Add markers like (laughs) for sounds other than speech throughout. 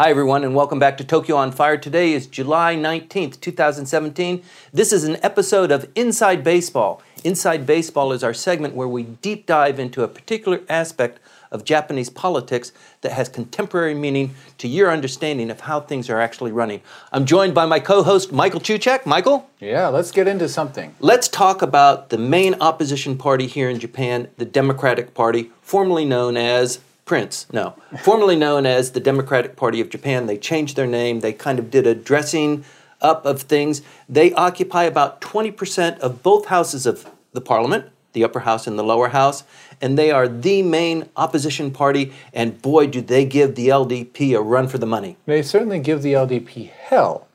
Hi, everyone, and welcome back to Tokyo on Fire. Today is July 19th, 2017. This is an episode of Inside Baseball. Inside Baseball is our segment where we deep dive into a particular aspect of Japanese politics that has contemporary meaning to your understanding of how things are actually running. I'm joined by my co host, Michael Cucek. Michael? Yeah, let's get into something. Let's talk about the main opposition party here in Japan, the Democratic Party, formerly known as Prince, no, formerly known as the Democratic Party of Japan. They changed their name. They kind of did a dressing up of things. They occupy about 20% of both houses of the parliament, the upper house and the lower house, and they are the main opposition party. And boy, do they give the LDP a run for the money. They certainly give the LDP hell.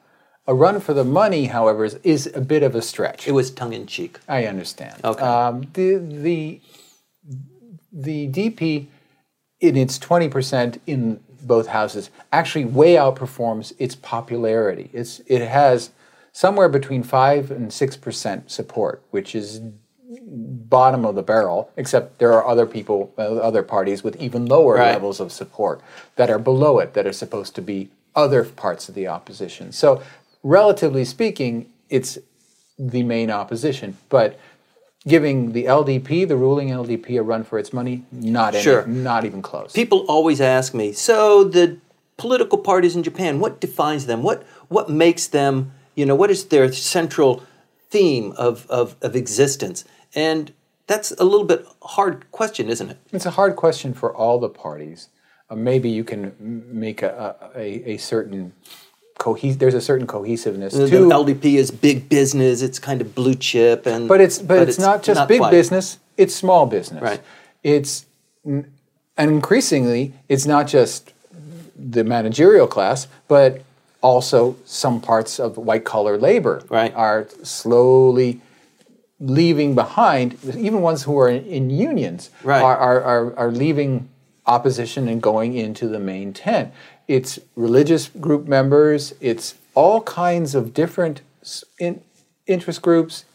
A run for the money, however, is, is a bit of a stretch. It was tongue in cheek. I understand. Okay. Um, the the the DP in its 20% in both houses actually way outperforms its popularity. It's, it has somewhere between 5 and 6% support, which is bottom of the barrel, except there are other people, uh, other parties with even lower Right. levels of support that are below it that are supposed to be other parts of the opposition. So, relatively speaking, it's the main opposition. But giving the LDP, the ruling LDP, a run for its money, not any, not even close. People always ask me, so the political parties in Japan, what defines them? What what makes them, you know, what is their central theme of, of, of existence? And that's a little bit hard question, isn't it? It's a hard question for all the parties. Uh, maybe you can make a, a, a certain cohes- There's a certain cohesiveness The to LDP is big business, it's kind of blue chip and But it's but, it's, not just big quite. business; it's small business. Right. It's and increasingly, it's not just the managerial class, but also some parts of white collar labor Right. are slowly leaving behind. Even ones who are in, in unions Right. are, are, are are leaving opposition and going into the main tent. It's religious group members. It's all kinds of different in, interest groups,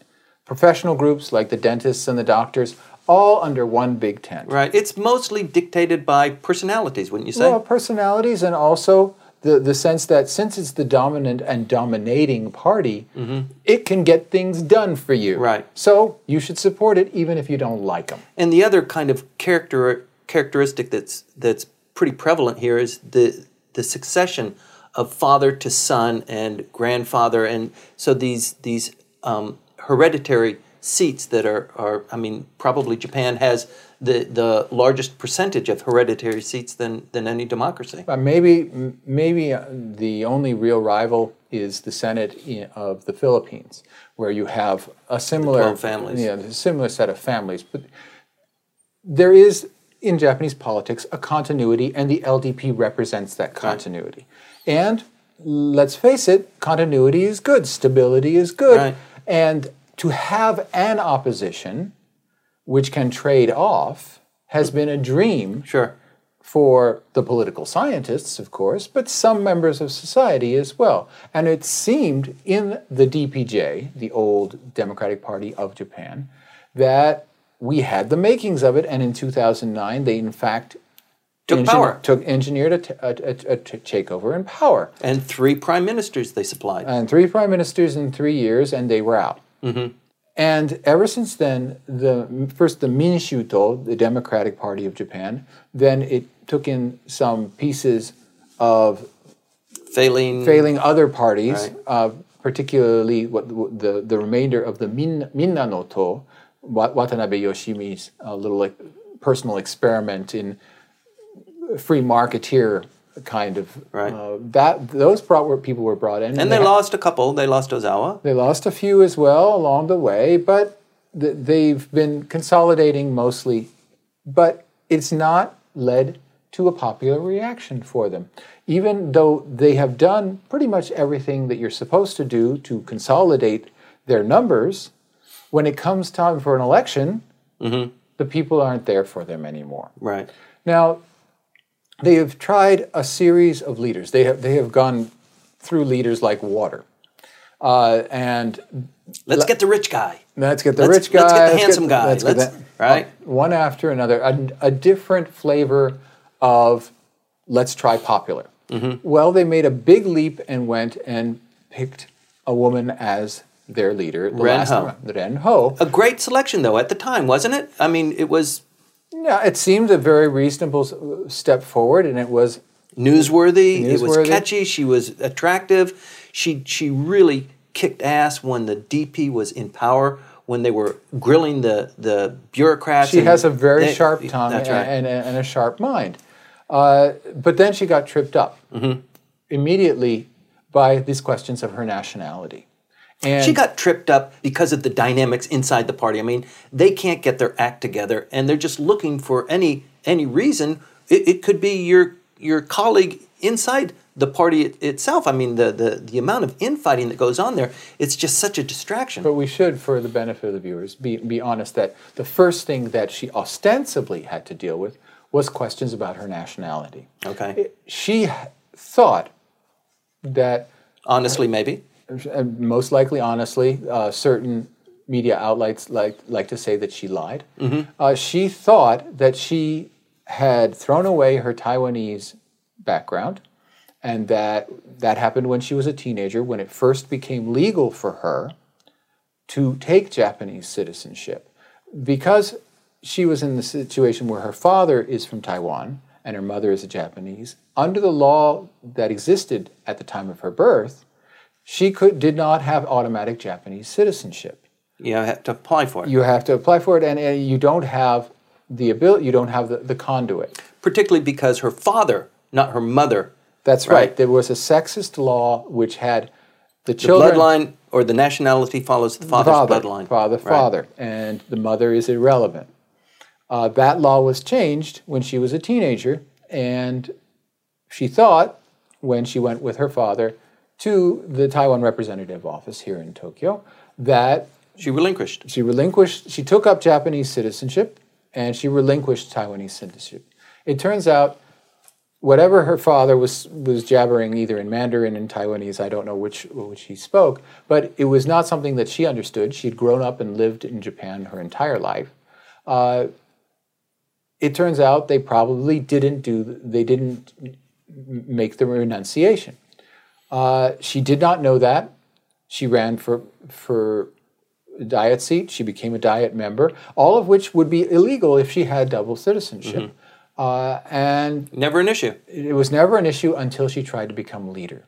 professional groups like the dentists and the doctors, all under one big tent. Right. It's mostly dictated by personalities, wouldn't you say? Well, personalities and also the, the sense that since it's the dominant and dominating party, mm-hmm. it can get things done for you. Right. So you should support it even if you don't like them. And the other kind of character characteristic that's that's pretty prevalent here is the the succession of father to son and grandfather, and so these these um, hereditary seats that are are I mean probably Japan has the the largest percentage of hereditary seats than than any democracy. But maybe maybe uh, the only real rival is the Senate of the Philippines, where you have a similar families. Yeah, a similar set of families. But there is in Japanese politics a continuity, and the LDP represents that continuity. And let's face it, continuity is good, stability is good, Right. and to have an opposition which can trade off has been a dream Sure. for the political scientists, of course, but some members of society as well. And it seemed in the DPJ, the old Democratic Party of Japan, that we had the makings of it. And in 2009, they in fact Took power. took engineered a, t- a, a- a t- takeover in power, And three prime ministers they supplied. and three prime ministers in three years, and they were out. And ever since then, the first the Minshuto, the Democratic Party of Japan, then it took in some pieces of failing. failing other parties, Right. uh, particularly what the the remainder of the Min, Minnanoto, Wa- Watanabe Yoshimi's uh, little like, personal experiment in free marketeer kind of Right. uh, that those brought people were brought in And they ha- lost a couple. They lost Ozawa. they lost a few as well along the way, but th- they've been consolidating mostly. But it's not led to a popular reaction for them. Even though they have done pretty much everything that you're supposed to do to consolidate their numbers, when it comes time for an election, mm-hmm. the people aren't there for them anymore. Right. Now, they have tried a series of leaders. They have they have gone through leaders like water, uh, and Let's get the rich guy. let's get the Let's- rich guy. let's get the handsome guy. let's get Let's- that- uh, right? one after another, a, a different flavor of let's try popular. Mm-hmm. Well, they made a big leap and went and picked a woman as their leader. The Ren last Ho. Renho. A great selection, though, at the time, wasn't it? I mean, it was Yeah, it seemed a very reasonable step forward, and it was newsworthy. newsworthy. It was catchy. She was attractive. She she really kicked ass when the DP was in power. When they were grilling the the bureaucrats. She has a very they- sharp tongue That's and, and, and a sharp mind. Uh, but then she got tripped up Mm-hmm. immediately by these questions of her nationality. And She got tripped up because of the dynamics inside the party. I mean, they can't get their act together, and they're just looking for any any reason. It, it could be your your colleague inside the party it- itself. I mean, the, the the amount of infighting that goes on there. It's just such a distraction. But we should, for the benefit of the viewers, be, be honest that the first thing that she ostensibly had to deal with was questions about her nationality. Okay, She thought that, honestly, maybe. Most likely, honestly, uh, certain media outlets like, like to say that she lied. Uh, she thought that she had thrown away her Taiwanese background and that that happened when she was a teenager, when it first became legal for her to take Japanese citizenship. Because she was in the situation where her father is from Taiwan and her mother is a Japanese, under the law that existed at the time of her birth, she could did not have automatic Japanese citizenship. You have to apply for it. You have to apply for it, and, and you don't have the ability. You don't have the, the conduit. particularly because her father, not her mother, That's right. Right. There was a sexist law which had the the children bloodline or the nationality follows the father's father, bloodline. father, Right. father, and the mother is irrelevant. Uh, that law was changed when she was a teenager, and she thought when she went with her father to the Taiwan representative office here in Tokyo that She relinquished. she relinquished, she took up Japanese citizenship, and she relinquished Taiwanese citizenship. It turns out, whatever her father was was jabbering, either in Mandarin and Taiwanese, I don't know which which he spoke, but it was not something that she understood. She'd grown up and lived in Japan her entire life. Uh, it turns out they probably didn't do they didn't make the renunciation. Uh, she did not know that. She ran for for a diet seat. She became a diet member, all of which would be illegal if she had double citizenship. Uh, and Never an issue. it was never an issue until she tried to become leader.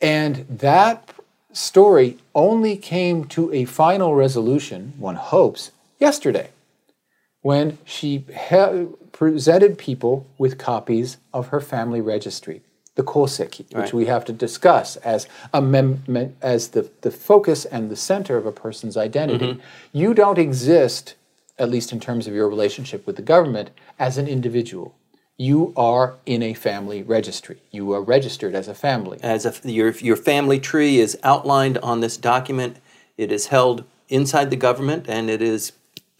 And that story only came to a final resolution, one hopes, yesterday, when she he- presented people with copies of her family registry, the Koseki, which Right. we have to discuss as a mem- as the, the focus and the center of a person's identity. Mm-hmm. You don't exist, at least in terms of your relationship with the government, as an individual. You are in a family registry. You are registered as a family. As if your your family tree is outlined on this document, it is held inside the government and it is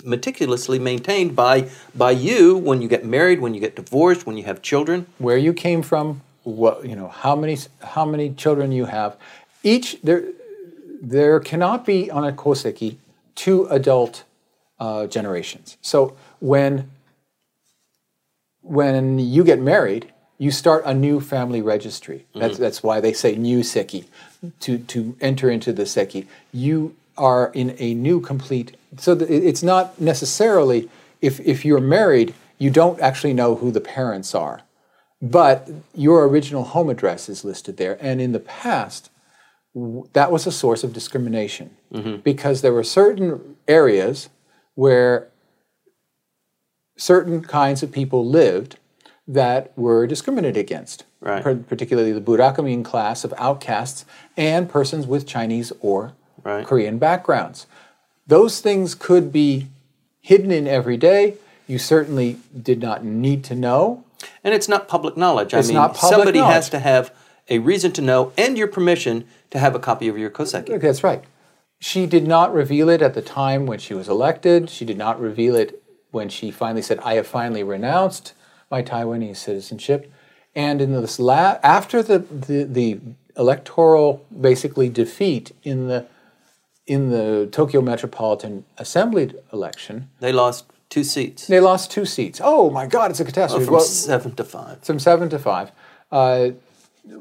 meticulously maintained by by you when you get married, when you get divorced, when you have children. where you came from, what you know, how many how many children you have. Each there there cannot be on a koseki two adult uh, generations. So when when you get married, you start a new family registry. That's that's why they say nyuseki to to enter into the seki. You are in a new complete. So it's not necessarily if if you're married, you don't actually know who the parents are but your original home address is listed there. And in the past, w- that was a source of discrimination mm-hmm. because there were certain areas where certain kinds of people lived that were discriminated against, Right. par- particularly the Burakumin class of outcasts and persons with Chinese or Right. Korean backgrounds. Those things could be hidden in every day. You certainly did not need to know. And it's not public knowledge. I mean, not public somebody has to have a reason to know and your permission to have a copy of your Koseki. That's right. She did not reveal it at the time when she was elected. She did not reveal it when she finally said, "I have finally renounced my Taiwanese citizenship." And in this la- after the, the the electoral basically defeat in the in the Tokyo Metropolitan Assembly election, They lost two seats They lost two seats. Oh my God, it's a catastrophe. from well, seven to five. from seven to five. Uh,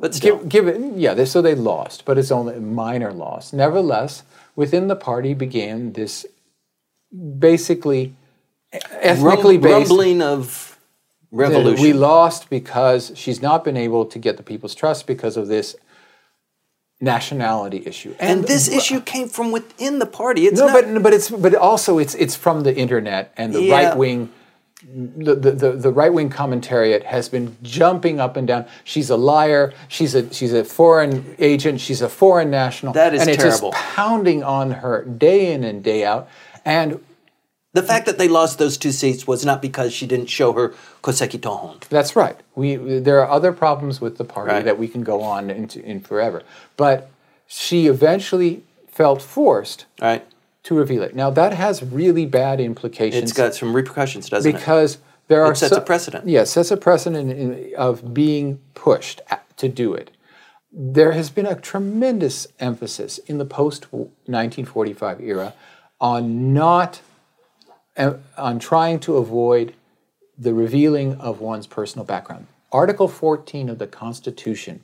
But still, give, give it, yeah. They, so they lost, but it's only a minor loss. Nevertheless, within the party began this basically ethnically rum- based. rumbling of revolution. We lost because she's not been able to get the people's trust because of this nationality issue. and this issue came from within the party. It's no, not, but but it's but also it's it's from the internet and the Yeah. right wing. The, the, the, the right wing commentariat has been jumping up and down. She's a liar. She's a she's a foreign agent. She's a foreign national. That is and it's terrible. just pounding on her day in and day out. And the fact that they lost those two seats was not because she didn't show her Koseki Tohon. That's right. We there are other problems with the party Right. that we can go on into in forever. But she eventually felt forced Right? to reveal it. Now that has really bad implications. It's got some repercussions, doesn't it? because there are sets a precedent. Yeah, sets a precedent in, of being pushed to do it. There has been a tremendous emphasis in the post 1945 era on not on trying to avoid the revealing of one's personal background. Article 14 of the Constitution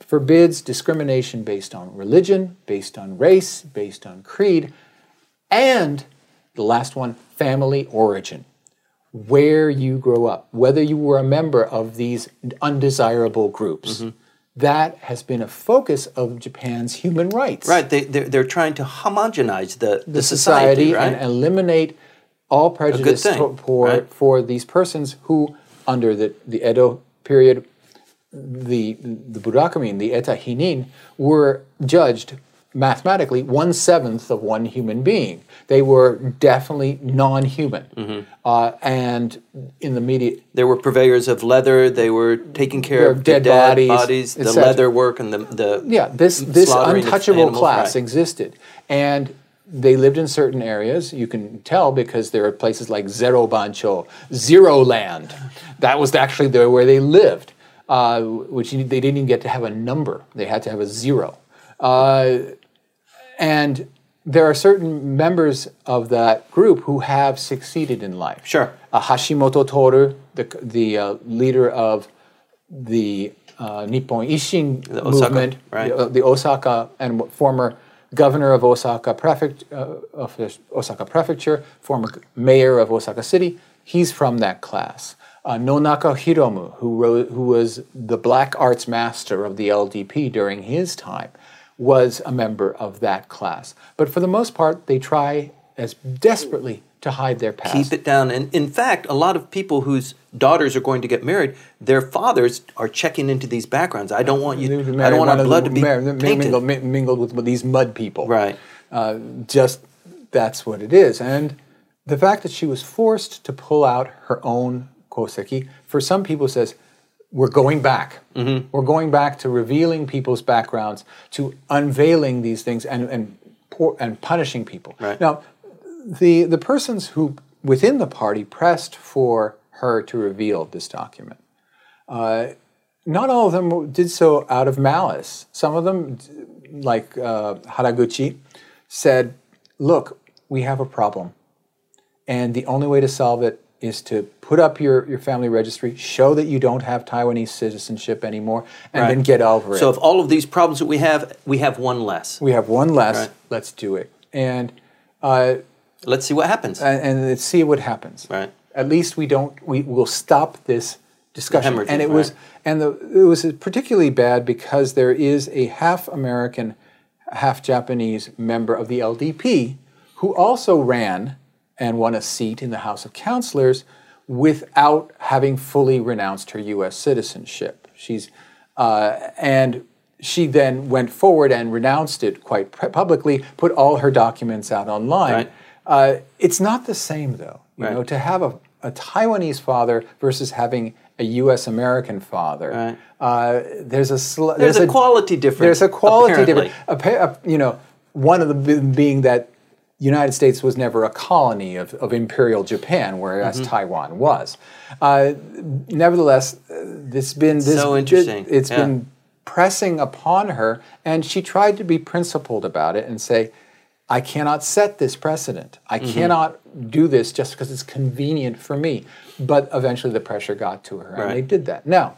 forbids discrimination based on religion, based on race, based on creed, and the last one, family origin. Where you grow up, whether you were a member of these undesirable groups. Mm-hmm. That has been a focus of Japan's human rights Right. They, they're, they're trying to homogenize the, the, the society, society, right? and eliminate all prejudice thing, for, right? for these persons who, under the, the Edo period, the, the Burakumin and the Eta Hinin were judged mathematically one seventh of one human being. They were definitely non human. Mm-hmm. Uh, and in the media, There were purveyors of leather. They were taking care of dead dead bodies, bodies, the leather work, and the, the Yeah, this this untouchable class right. existed, and they lived in certain areas. You can tell because there are places like Zero Bancho, Zero Land. That was actually the, where they lived, uh, which they didn't even get to have a number. They had to have a zero. Uh, and there are certain members of that group who have succeeded in life. Sure. Uh, Hashimoto Toru, the, the uh, leader of the uh, Nippon Ishin The Osaka, movement, right. the, uh, the Osaka and former governor of Osaka prefect uh, of Osaka prefecture, former mayor of Osaka city. He's from that class. Uh, Nonaka Hiromu, who wrote, who was the black arts master of the LDP during his time, was a member of that class. But for the most part, they try as desperately to hide their past. keep it down. And in fact, a lot of people whose daughters are going to get married, their fathers are checking into these backgrounds. I don't want you. I don't want our blood to be mingled, mingled with, with these mud people. Right. Uh, just that's what it is. And the fact that she was forced to pull out her own koseki, for some people says, we're going back. Mm-hmm. We're going back to revealing people's backgrounds, to unveiling these things and, and, and punishing people. Right. Now, the, the persons who within the party pressed for her to reveal this document not all of them did so out of malice. Some of them, like uh, Haraguchi, said, Look, we have a problem. And the only way to solve it is to put up your, your family registry, show that you don't have Taiwanese citizenship anymore, and then get over it. So, of all of these problems that we have, we have one less. we have one less, Right. let's do it. And, uh, Let's see what happens. and, and let's see what happens. Right. At least we don't, we will stop this discussion. And it was, right. and the, it was particularly bad because there is a half American, half Japanese member of the LDP who also ran and won a seat in the House of Councilors without having fully renounced her U.S. citizenship. She's, uh, and she then went forward and renounced it quite publicly, put all her documents out online. Right. Uh, it's not the same, though. You Right. know, to have a, a Taiwanese father versus having a U.S. American father. Right. Uh, there's a sl- There's a quality difference, There's a quality apparently. difference. Uh, you know, one of the be- being that United States was never a colony of, of imperial Japan, whereas Mm-hmm. Taiwan was. Uh, nevertheless, it's been this. So interesting. It's Yeah. been pressing upon her, and she tried to be principled about it and say, I cannot set this precedent. I mm-hmm. cannot do this just because it's convenient for me. But eventually the pressure got to her, and they did that. Now,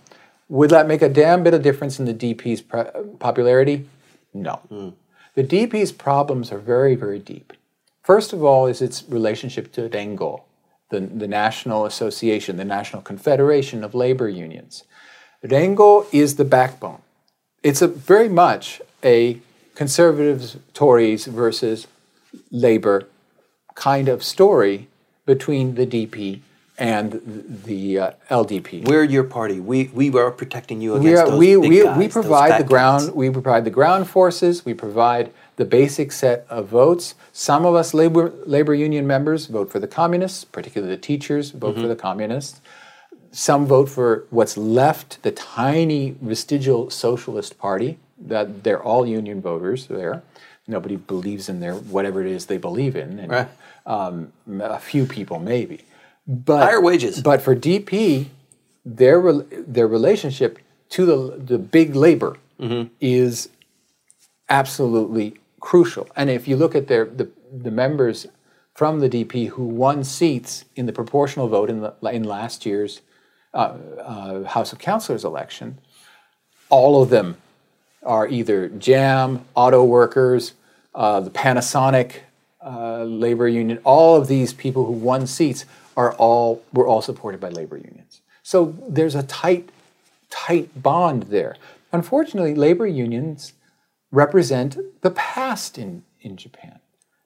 would that make a damn bit of difference in the DP's pre- popularity? No. Mm. The DP's problems are very, very deep. First of all, is its relationship to Rengo, the, the National Association, the National Confederation of Labor Unions. Rengo is the backbone. It's a very much a conservatives, Tories versus labor kind of story between the DP and the uh, LDP. We're your party. We we are protecting you against We, are, those we, big we, guys, we provide the guys. ground we provide the ground forces we provide the basic set of votes some of us labor labor union members vote for the communists particularly the teachers vote Mm-hmm. for the communists some vote for what's left the tiny vestigial socialist party that they're all union voters there nobody believes in their whatever it is they believe in and Right. um, a few people maybe but Higher wages. but for DP, their their relationship to the the big labor Mm-hmm. is absolutely crucial. And if you look at their the, the members from the DP who won seats in the proportional vote in the in last year's uh, uh, House of Councilors election, all of them are either JAM, auto workers, uh, the Panasonic uh, labor union. All of these people who won seats are all were all supported by labor unions. So there's a tight, tight bond there. Unfortunately, labor unions represent the past in, in Japan.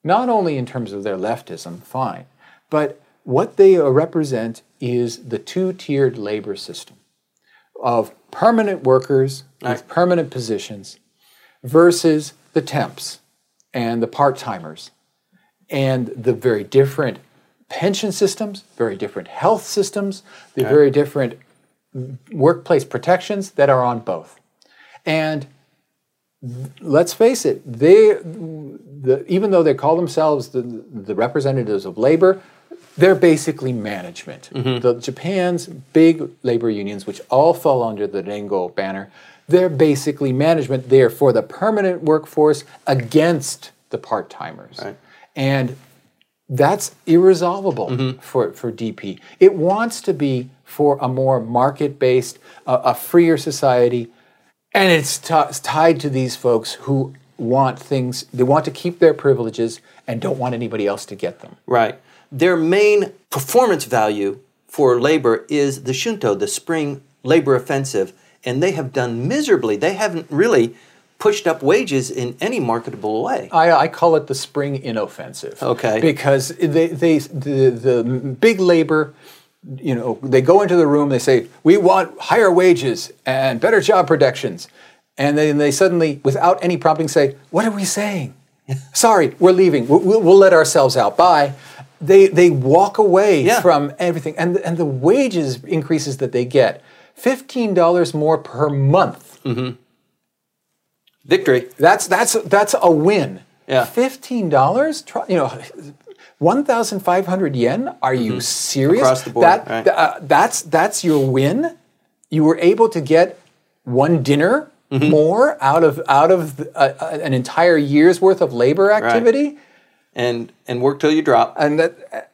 Not only in terms of their leftism, fine, but what they represent is the two tiered labor system of permanent workers with permanent positions versus the temps and the part timers and the very different pension systems, very different health systems, the very different workplace protections that are on both. And let's face it, they, the, even though they call themselves the, the representatives of labor, they're basically management. Mm-hmm. The Japan's big labor unions, which all fall under the Rengo banner, they're basically management. They're for the permanent workforce against the part timers. And that's irresolvable mm-hmm. for, for DP. It wants to be for a more market based, a, a freer society. And it's, t- it's tied to these folks who want things, they want to keep their privileges and don't want anybody else to get them. Right. Their main performance value for labor is the Shunto, the spring labor offensive, and they have done miserably. They haven't really pushed up wages in any marketable way. I, I call it the spring inoffensive. Okay. Because they, they the, the big labor, you know, they go into the room, they say, we want higher wages and better job protections. And then they suddenly, without any prompting, say, what are we saying? (laughs) Sorry, we're leaving. We'll, we'll, we'll let ourselves out. Bye. They, they walk away Yeah. from everything. And, and the wages increases that they get, $15 more per month. Victory. That's that's that's a win. Yeah. Fifteen dollars. You know, one thousand five hundred yen. Are you serious? Mm-hmm. Across the board, That, right. uh, that's that's your win. You were able to get one dinner Mm-hmm. more out of out of the, uh, uh, an entire year's worth of labor activity, And and work till you drop. and that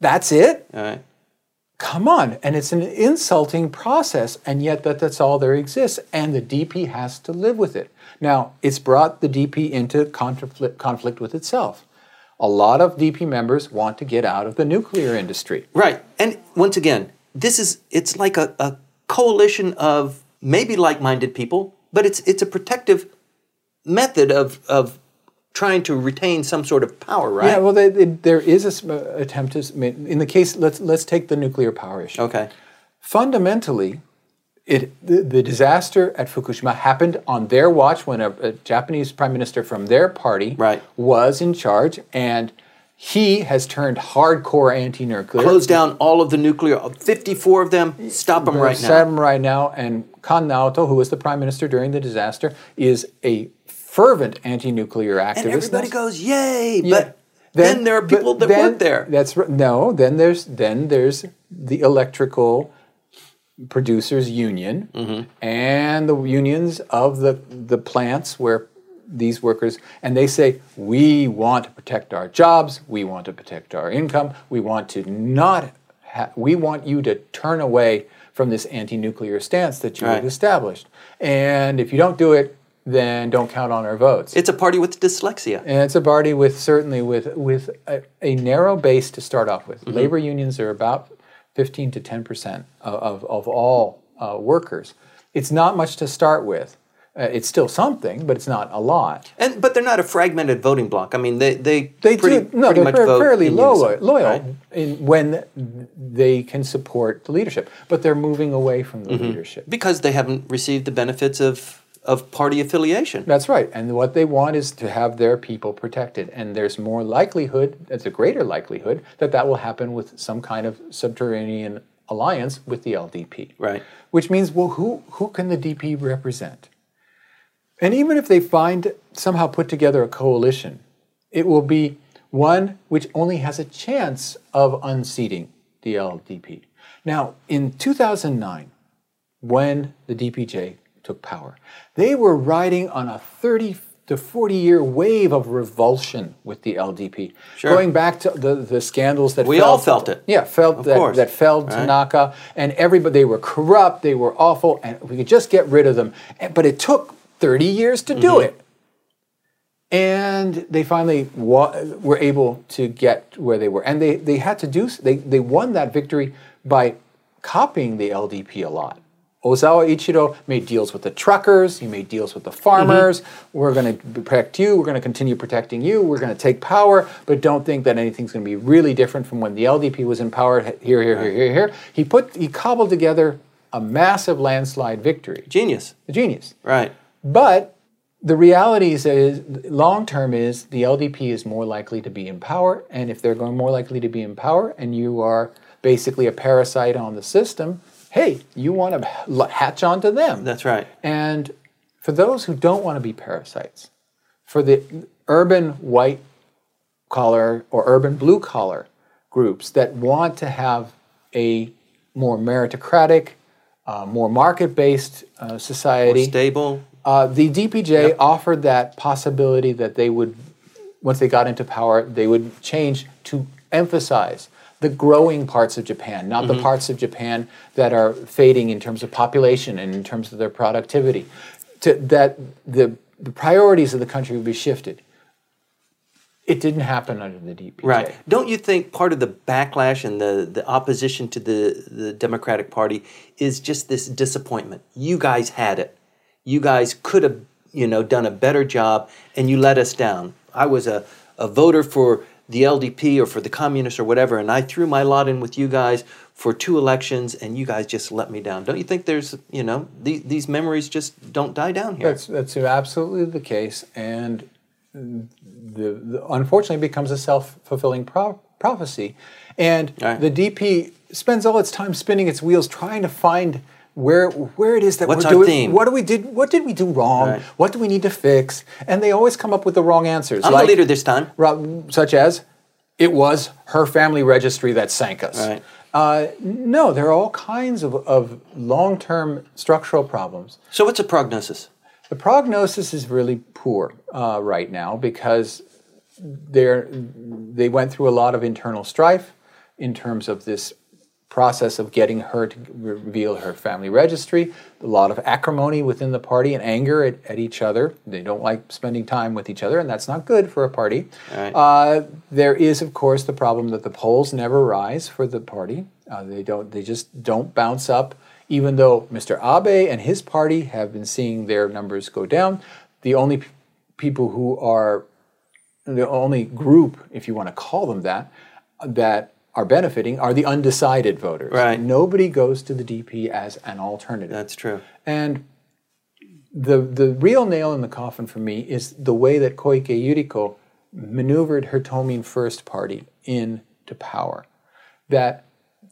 that's it. All right. Come on, and it's an insulting process, and yet that, that's all there exists, and the DP has to live with it. Now, it's brought the DP into conflict, conflict with itself. A lot of DP members want to get out of the nuclear industry. Right. And once again, this is it's like a, a coalition of maybe like-minded people, but it's it's a protective method of of trying to retain some sort of power, right? Yeah, well, they, they, there is a sm- attempt to. In the case, let's let's take the nuclear power issue. okay. Fundamentally, it the, the disaster at Fukushima happened on their watch when a, a Japanese prime minister from their party Right. was in charge, and he has turned hardcore anti-nuclear. Close down all of the nuclear uh, 54 of them, stop them right now. him right now, and Kan Naoto, who was the prime minister during the disaster, is a fervent anti-nuclear activist. And everybody goes, "Yay!" Yeah. But then, there are people that then- work there. That's right. No, then there's then there's the electrical producers union Mm-hmm. and the unions of the the plants where these workers, and they say, We want to protect our jobs, we want to protect our income, we want to not, ha- we want you to turn away from this anti nuclear stance that you have Right. established. And if you don't do it, then don't count on our votes. It's a party with dyslexia. And it's a party with certainly with with a, a narrow base to start off with. Labor unions are about fifteen to ten percent of, of, of all uh, workers. It's not much to start with. Uh, it's still something, but it's not a lot. And but they're not a fragmented voting bloc. I mean, they they They pretty, do no, pretty they're much fair- vote fairly unison, loyal right? in, when they can support the leadership, but they're moving away from the leadership. because they haven't received the benefits of of party affiliation. That's right. And what they want is to have their people protected. And there's more likelihood, there's a greater likelihood, that that will happen with some kind of subterranean alliance with the LDP. Right. Which means, well, who, who can the DP represent? And even if they find somehow put together a coalition, it will be one which only has a chance of unseating the LDP. Now, in 2009, when the DPJ took power, they were riding on a 30 to 40 year wave of revulsion with the LDP. Sure. Going back to the, the scandals that We fell- all felt it. Yeah, felt Of that, course. that felled Right. Tanaka, and everybody, they were corrupt, they were awful, and we could just get rid of them. But it took 30 years to Mm-hmm. do it. And they finally wa- were able to get where they were. And they, they had to do, they, they won that victory by copying the LDP a lot. Ozawa Ichiro made deals with the truckers, he made deals with the farmers. Mm-hmm. We're going to protect you, we're going to continue protecting you, we're going to take power, but don't think that anything's going to be really different from when the LDP was in power here, here, here, here, here. He put, he cobbled together a massive landslide victory. Genius. A genius. Right. But the reality is, is long term is the LDP is more likely to be in power, and if they're going more likely to be in power, and you are basically a parasite on the system, hey, you want to hatch onto them. That's right. And for those who don't want to be parasites, for the urban white collar or urban blue collar groups that want to have a more meritocratic, uh, more market based uh, society, Stable. uh, the DPJ offered that possibility that they would, once they got into power, they would change to emphasize the growing parts of Japan, not the mm-hmm. parts of Japan that are fading in terms of population and in terms of their productivity. To, that the, the priorities of the country would be shifted. It didn't happen under the DPJ. Right. Don't you think part of the backlash and the, the opposition to the, the Democratic Party is just this disappointment? You guys had it. You guys could have, you know, done a better job and you let us down. I was a, a voter for the LDP or for the communists or whatever, and I threw my lot in with you guys for two elections and you guys just let me down. Don't you think there's, you know, these, these memories just don't die down here? That's that's absolutely the case, and the, the unfortunately becomes a self fulfilling pro- prophecy, and Right. the DP spends all its time spinning its wheels trying to find. Where, where it is that What's we're our doing theme? what do we did what did we do wrong Right. what do we need to fix and they always come up with the wrong answers I'm the leader this time. Such as it was her family registry that sank us. Right. Uh, no, there are all kinds of, of long term structural problems. So what's a prognosis? The prognosis is really poor uh, right now because they went through a lot of internal strife in terms of this process of getting her to reveal her family registry, a lot of acrimony within the party and anger at, at each other. They don't like spending time with each other, and that's not good for a party. Right. Uh, there is, of course, the problem that the polls never rise for the party. Uh, they don't. They just don't bounce up. Even though Mr. Abe and his party have been seeing their numbers go down, the only p- people who are the only group, if you want to call them that, that are benefiting are the undecided voters. Right. Nobody goes to the DP as an alternative. That's true. And the the real nail in the coffin for me is the way that Koike Yuriko maneuvered her Tomin First Party into power. That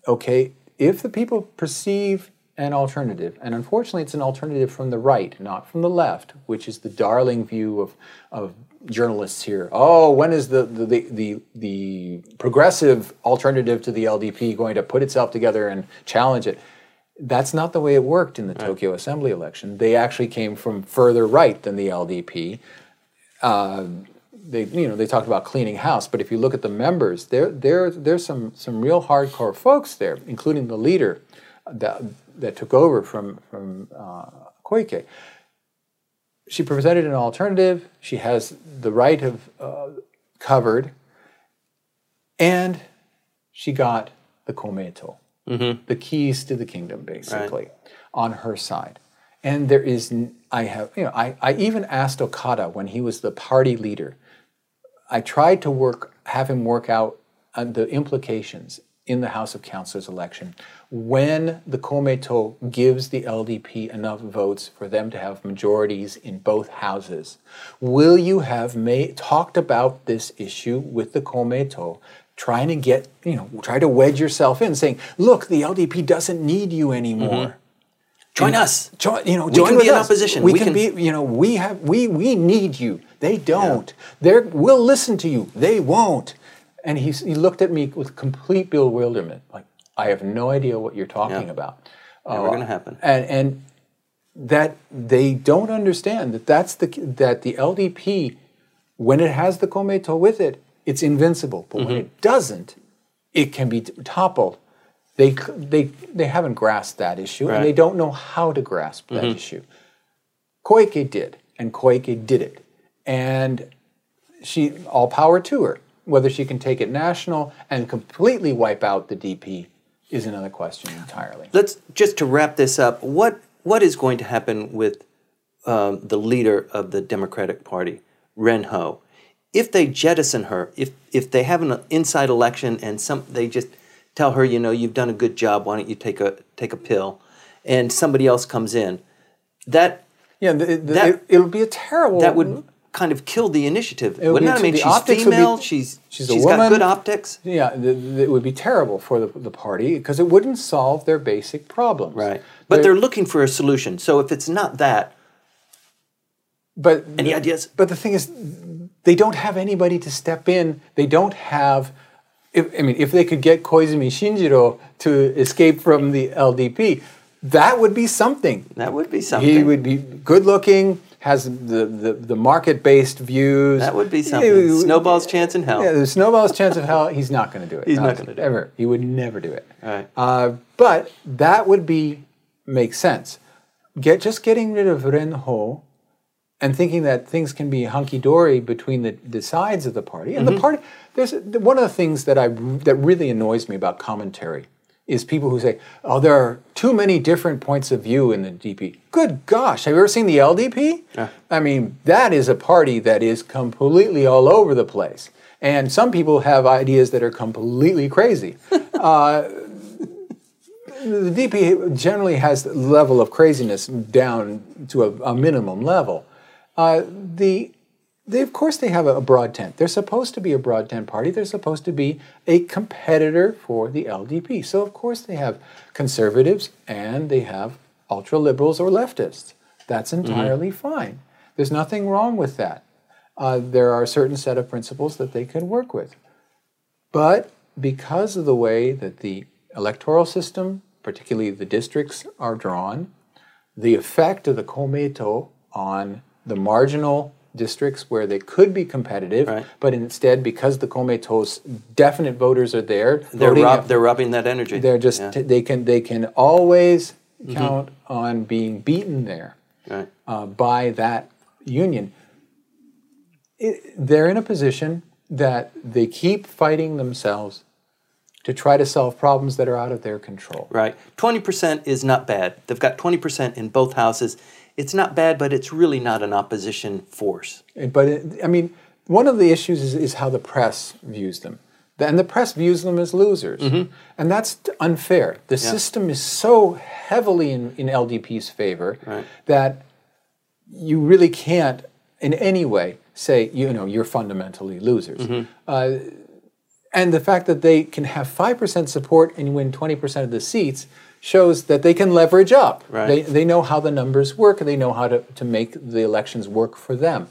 okay, if the people perceive an alternative, and unfortunately it's an alternative from the right, not from the left, which is the darling view of, of journalists here. Oh, when is the, the, the, the, the progressive alternative to the LDP going to put itself together and challenge it? That's not the way it worked in the Tokyo Assembly election. They actually came from further right than the LDP. they you know they talked about cleaning house, but if you look at the members, there there there's some some real hardcore folks there, including the leader that that took over from from uh, Koike. She presented an alternative. She has the right of uh, covered, and she got the komeito, the keys to the kingdom, basically, on her side. And there is, I have, you know, I, I even asked Okada when he was the party leader. I tried to work, have him work out uh, the implications in the House of Councilors election when the Komeito gives the LDP enough votes for them to have majorities in both houses. Will you have made, talked about this issue with the Komeito, trying to get, you know, try to wedge yourself in, saying, look, the LDP doesn't need you anymore. Mm-hmm. Join us. Join, you know, We join can with be in us. opposition. We, We can, can- be, you know, we have, we, we need you. They don't. They're, we'll listen to you. They won't. And he, he looked at me with complete bewilderment, like, I have no idea what you're talking Yeah. about. Never going to happen. And, and that they don't understand that that's the, that the LDP, when it has the Komeito with it, it's invincible. But Mm-hmm. when it doesn't, it can be toppled. They, they, they haven't grasped that issue, and they don't know how to grasp that issue. Koike did, and Koike did it. And she, all power to her. Whether she can take it national and completely wipe out the DP is another question entirely. Let's just to wrap this up. What what is going to happen with um, the leader of the Democratic Party, Renho? If they jettison her, if if they have an inside election and some they just tell her, you know, you've done a good job. Why don't you take a take a pill? And somebody else comes in, that Yeah, the, the, That- it, it'll be a terrible. that would kind of killed the initiative, would wouldn't be- it? I mean, she's would be- female. she's she's a she's got good optics. Yeah, the, the, it would be terrible for the, the party because it wouldn't solve their basic problems. Right. But they're looking for a solution. So if it's not that, But any ideas? But the thing is, they don't have anybody to step in. They don't have. If, I mean, if they could get Koizumi Shinjiro to escape from the LDP, that would be something. That would be something. He would be good looking, has the, the, the market based views. That would be something. Snowball's chance in hell. Yeah, the snowball's chance of hell. (laughs) He's not going to do it. He's not gonna do it. ever. He would never do it. Right. Uh, but that would be make sense. Get just getting rid of Renho and thinking that things can be hunky dory between the, the sides of the party and Mm-hmm. the party. There's one of the things that I that really annoys me about commentary is people who say, "Oh, there are too many different points of view in the DP." Good gosh, have you ever seen the LDP? I mean, that is a party that is completely all over the place, and some people have ideas that are completely crazy. (laughs) the DP generally has the level of craziness down to a, a minimum level. Uh, the they of course they have a, a broad tent. They're supposed to be a broad tent party. They're supposed to be a competitor for the LDP. So of course they have conservatives and they have ultra liberals or leftists. That's entirely fine. There's nothing wrong with that. Uh, there are a certain set of principles that they can work with. But because of the way that the electoral system, particularly the districts, are drawn, the effect of the Komeito on the marginal districts where they could be competitive, Right. but instead, because the Komeito's definite voters are there, They're, at- they're robbing that energy. they're just Yeah. they can they can always count on being beaten there Right. uh, by that union. It, they're in a position that they keep fighting themselves to try to solve problems that are out of their control. Right. 20% is not bad. They've got 20% in both houses. It's not bad, but it's really not an opposition force. But it, I mean, one of the issues is, is how the press views them. And the press views them as losers. And that's unfair. The system is so heavily in, in LDP's favor that you really can't, in any way, say, you know, you're fundamentally losers. Uh, and the fact that they can have 5% support and win 20% of the seats shows that they can leverage up. Right. They, they know how the numbers work, and they know how to, to make the elections work for them.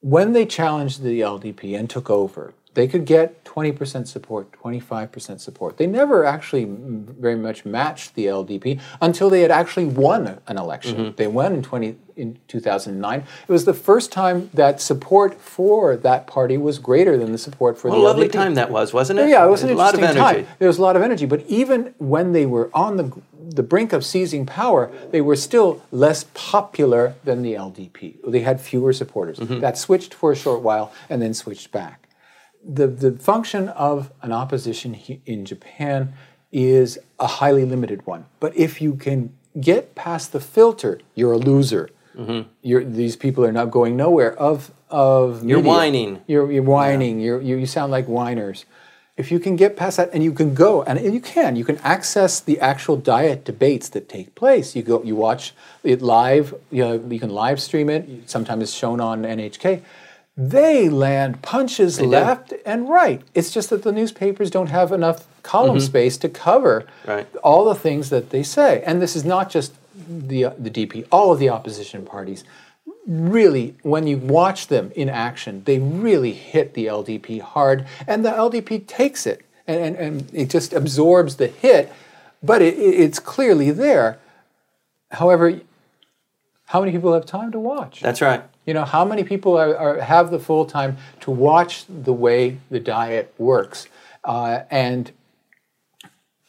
When they challenged the LDP and took over, They could get 20% support, 25% support. They never actually very much matched the LDP until they had actually won an election. Mm-hmm. They won in 20 in 2009. It was the first time that support for that party was greater than the support for what the a lovely LDP. time that was, wasn't it? Yeah, it was an a lot of interesting energy. time. There was a lot of energy, but even when they were on the the brink of seizing power, they were still less popular than the LDP. They had fewer supporters. Mm-hmm. That switched for a short while and then switched back the, the function of an opposition in Japan is a highly limited one. But if you can get past the filter, you're a loser. Mm-hmm. You're, these people are not going nowhere. Of of you're whining. You're, you're whining. Yeah. You're, you you sound like whiners. If you can get past that, and you can go, and you can, you can access the actual diet debates that take place. You go, you watch it live. You, know, you can live stream it. Sometimes it's shown on NHK they land punches they left do. and right. It's just that the newspapers don't have enough column mm-hmm. space to cover right. all the things that they say. And this is not just the the DP. All of the opposition parties really, when you watch them in action, they really hit the LDP hard, and the LDP takes it and, and, and it just absorbs the hit, but it, it's clearly there. However, how many people have time to watch? That's right. You know, how many people are, are, have the full time to watch the way the diet works? Uh, and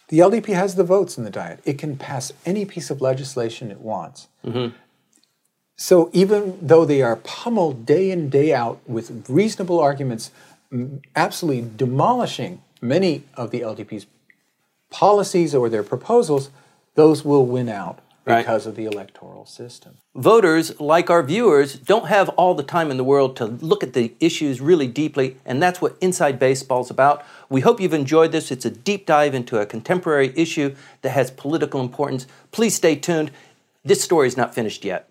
the LDP has the votes in the diet. It can pass any piece of legislation it wants. Mm-hmm. So even though they are pummeled day in, day out with reasonable arguments, absolutely demolishing many of the LDP's policies or their proposals, those will win out because right. of the electoral system. Voters, like our viewers, don't have all the time in the world to look at the issues really deeply, and that's what Inside Baseball is about. We hope you've enjoyed this. It's a deep dive into a contemporary issue that has political importance. Please stay tuned. This story is not finished yet.